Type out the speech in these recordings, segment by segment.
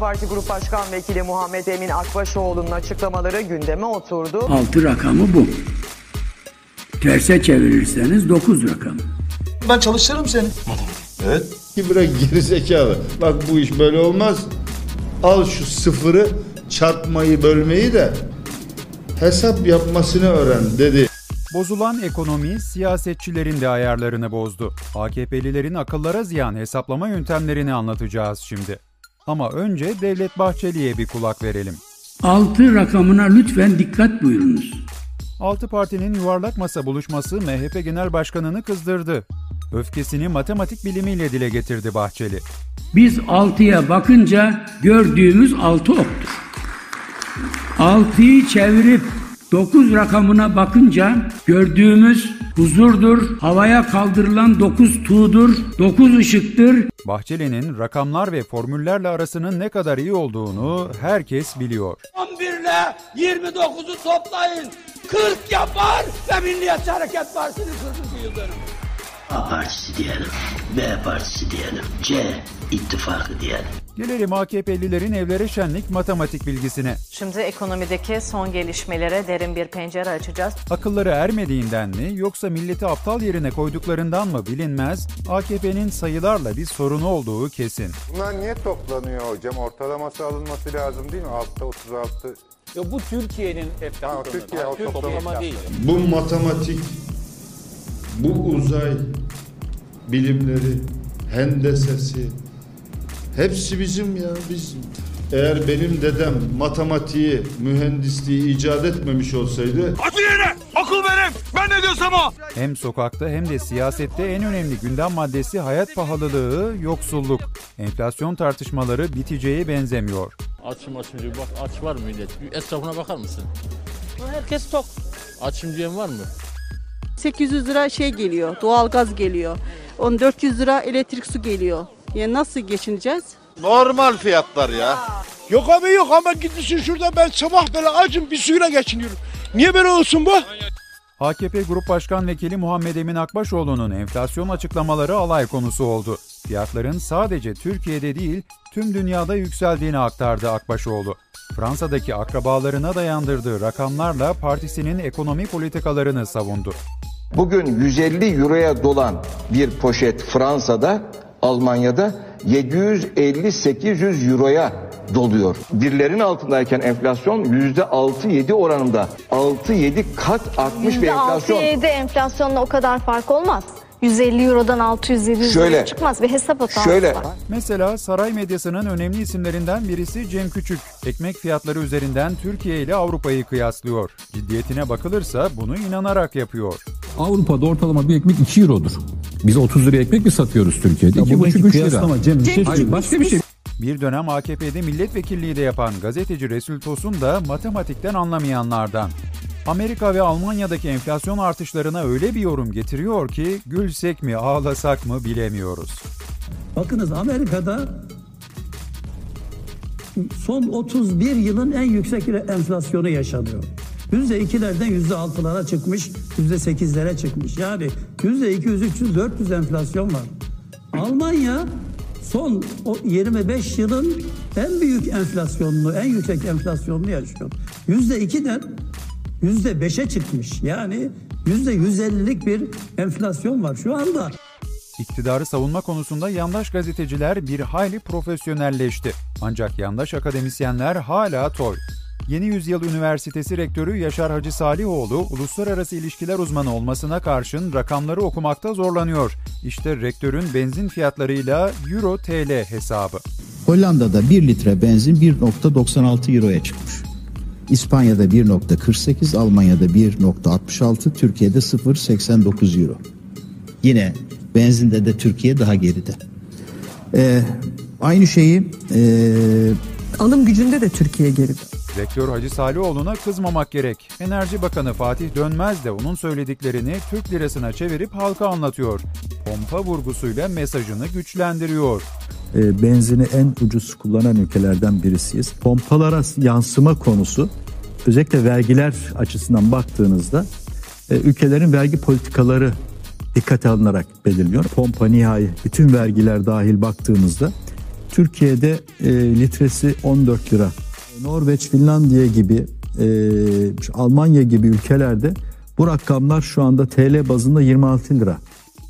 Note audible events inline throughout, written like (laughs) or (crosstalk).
Parti Grup Başkan Vekili Muhammed Emin Akbaşoğlu'nun açıklamaları gündeme oturdu. Altı rakamı bu. Terse çevirirseniz dokuz rakam. Ben çalıştırırım seni. (laughs) Evet. Bırak geri zekalı. Bak bu iş böyle olmaz. Al şu sıfırı çarpmayı bölmeyi de hesap yapmasını öğren dedi. Bozulan ekonomi siyasetçilerin de ayarlarını bozdu. AKP'lilerin akıllara ziyan hesaplama yöntemlerini anlatacağız şimdi. Ama önce Devlet Bahçeli'ye bir kulak verelim. Altı rakamına lütfen dikkat buyurunuz. Altı partinin yuvarlak masa buluşması MHP Genel Başkanı'nı kızdırdı. Öfkesini matematik bilimiyle dile getirdi Bahçeli. Biz altıya bakınca gördüğümüz altı oktur. Altıyı çevirip dokuz rakamına bakınca gördüğümüz huzurdur, havaya kaldırılan dokuz tuğdur, dokuz ışıktır. Bahçeli'nin rakamlar ve formüllerle arasının ne kadar iyi olduğunu herkes biliyor. 11 ile 29'u toplayın. 40 yapar ve Milliyetçi Hareket Partisi'nin 40. yıl dönümü. A partisi diyelim, B partisi diyelim, C ittifakı diyelim. Gelelim AKP'lilerin evlere şenlik matematik bilgisine. Şimdi ekonomideki son gelişmelere derin bir pencere açacağız. Akılları ermediğinden mi yoksa milleti aptal yerine koyduklarından mı bilinmez, AKP'nin sayılarla bir sorunu olduğu kesin. Bunlar niye toplanıyor hocam? Ortalaması alınması lazım değil mi? Altta 36. Ya bu Türkiye'nin Tamam, Türkiye o toplama değil. Bu matematik, bu uzay bilimleri, hendesesi hepsi bizim ya biz. Eğer benim dedem matematiği, mühendisliği icat etmemiş olsaydı Atı yere! Akıl verin! Ben ne diyorsam o! Hem sokakta hem de siyasette en önemli gündem maddesi hayat pahalılığı, yoksulluk. Enflasyon tartışmaları biteceğe benzemiyor. Açım açım diyor. Bak aç var mı millet? Bir etrafına bakar mısın? Herkes tok. Açım diyen var mı? 800 lira şey geliyor, doğalgaz geliyor. 1400 lira elektrik su geliyor. Yani nasıl geçineceğiz? normal fiyatlar ya. Yok abi yok ama gitmişsin şurada ben sabah böyle acım bir suyla geçiniyorum. Niye böyle olsun bu? AKP Grup Başkan Vekili Muhammed Emin Akbaşoğlu'nun enflasyon açıklamaları alay konusu oldu. Fiyatların sadece Türkiye'de değil, tüm dünyada yükseldiğini aktardı Akbaşoğlu. Fransa'daki akrabalarına dayandırdığı rakamlarla partisinin ekonomi politikalarını savundu. Bugün 150 euroya dolan bir poşet Fransa'da, Almanya'da 750-800 euroya doluyor. Birlerin altındayken enflasyon %6-7 oranında. 6-7 kat artmış bir enflasyon. %6-7 enflasyonla o kadar fark olmaz. 150 Euro'dan 600-700 Şöyle, Euro çıkmaz. Bir hesap hatası şöyle. var. Mesela saray medyasının önemli isimlerinden birisi Cem Küçük. Ekmek fiyatları üzerinden Türkiye ile Avrupa'yı kıyaslıyor. Ciddiyetine bakılırsa bunu inanarak yapıyor. Avrupa'da ortalama bir ekmek 2 eurodur. Biz 30 liraya ekmek mi satıyoruz Türkiye'de? 2,5-3 lira. Cem, şey Hayır, başka bir şey. Bir dönem AKP'de milletvekilliği de yapan gazeteci Resul Tosun da matematikten anlamayanlardan. Amerika ve Almanya'daki enflasyon artışlarına öyle bir yorum getiriyor ki gülsek mi ağlasak mı bilemiyoruz. Bakınız Amerika'da son 31 yılın en yüksek enflasyonu yaşanıyor. %2'lerden %6'lara çıkmış, %8'lere çıkmış. Yani %200, 300, 400 enflasyon var. Almanya son 25 yılın en büyük enflasyonunu, en yüksek enflasyonunu yaşıyor. %2'den %5'e çıkmış. Yani %150'lik bir enflasyon var şu anda. İktidarı savunma konusunda yandaş gazeteciler bir hayli profesyonelleşti. Ancak yandaş akademisyenler hala toy. Yeni Yüzyıl Üniversitesi Rektörü Yaşar Hacı Salihoğlu, uluslararası ilişkiler uzmanı olmasına karşın rakamları okumakta zorlanıyor. İşte rektörün benzin fiyatlarıyla Euro TL hesabı. Hollanda'da 1 litre benzin 1.96 Euro'ya çıkmış. İspanya'da 1.48, Almanya'da 1.66, Türkiye'de 0.89 Euro. Yine benzinde de Türkiye daha geride. Ee, aynı şeyi... E, Alım gücünde de Türkiye geride. Rektör Hacı Salihoğlu'na kızmamak gerek. Enerji Bakanı Fatih Dönmez de onun söylediklerini Türk lirasına çevirip halka anlatıyor. Pompa vurgusuyla mesajını güçlendiriyor. E, benzini en ucuz kullanan ülkelerden birisiyiz. Pompalara yansıma konusu özellikle vergiler açısından baktığınızda e, ülkelerin vergi politikaları dikkate alınarak belirleniyor. Pompa nihai bütün vergiler dahil baktığımızda Türkiye'de e, litresi 14 lira. Norveç, Finlandiya gibi, e, Almanya gibi ülkelerde bu rakamlar şu anda TL bazında 26 lira.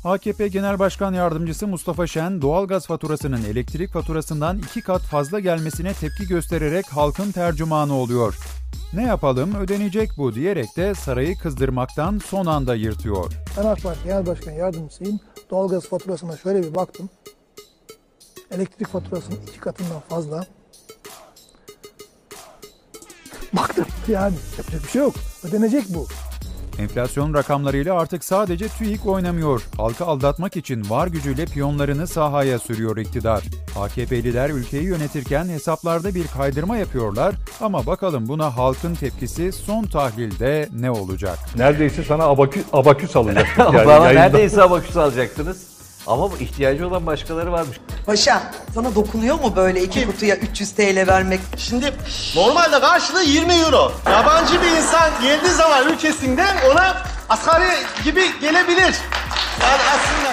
AKP Genel Başkan Yardımcısı Mustafa Şen, doğalgaz faturasının elektrik faturasından iki kat fazla gelmesine tepki göstererek halkın tercümanı oluyor. Ne yapalım ödenecek bu diyerek de sarayı kızdırmaktan son anda yırtıyor. Ben AK Parti Genel Başkan Yardımcısıyım. Doğalgaz faturasına şöyle bir baktım. Elektrik faturasının iki katından fazla. Baktım yani yapacak bir şey yok. Ödenecek bu. Enflasyon rakamlarıyla artık sadece TÜİK oynamıyor. Halkı aldatmak için var gücüyle piyonlarını sahaya sürüyor iktidar. AKP'liler ülkeyi yönetirken hesaplarda bir kaydırma yapıyorlar ama bakalım buna halkın tepkisi son tahlilde ne olacak? Neredeyse sana abakü, abaküs alacaktım. (laughs) Yani Bana yayında. neredeyse abaküs alacaktınız. Ama bu ihtiyacı olan başkaları varmış. Paşa sana dokunuyor mu böyle iki kutuya 300 TL vermek? Şimdi normalde karşılığı 20 euro. Yabancı bir insan geldiği zaman ülkesinde ona asgari gibi gelebilir. Yani aslında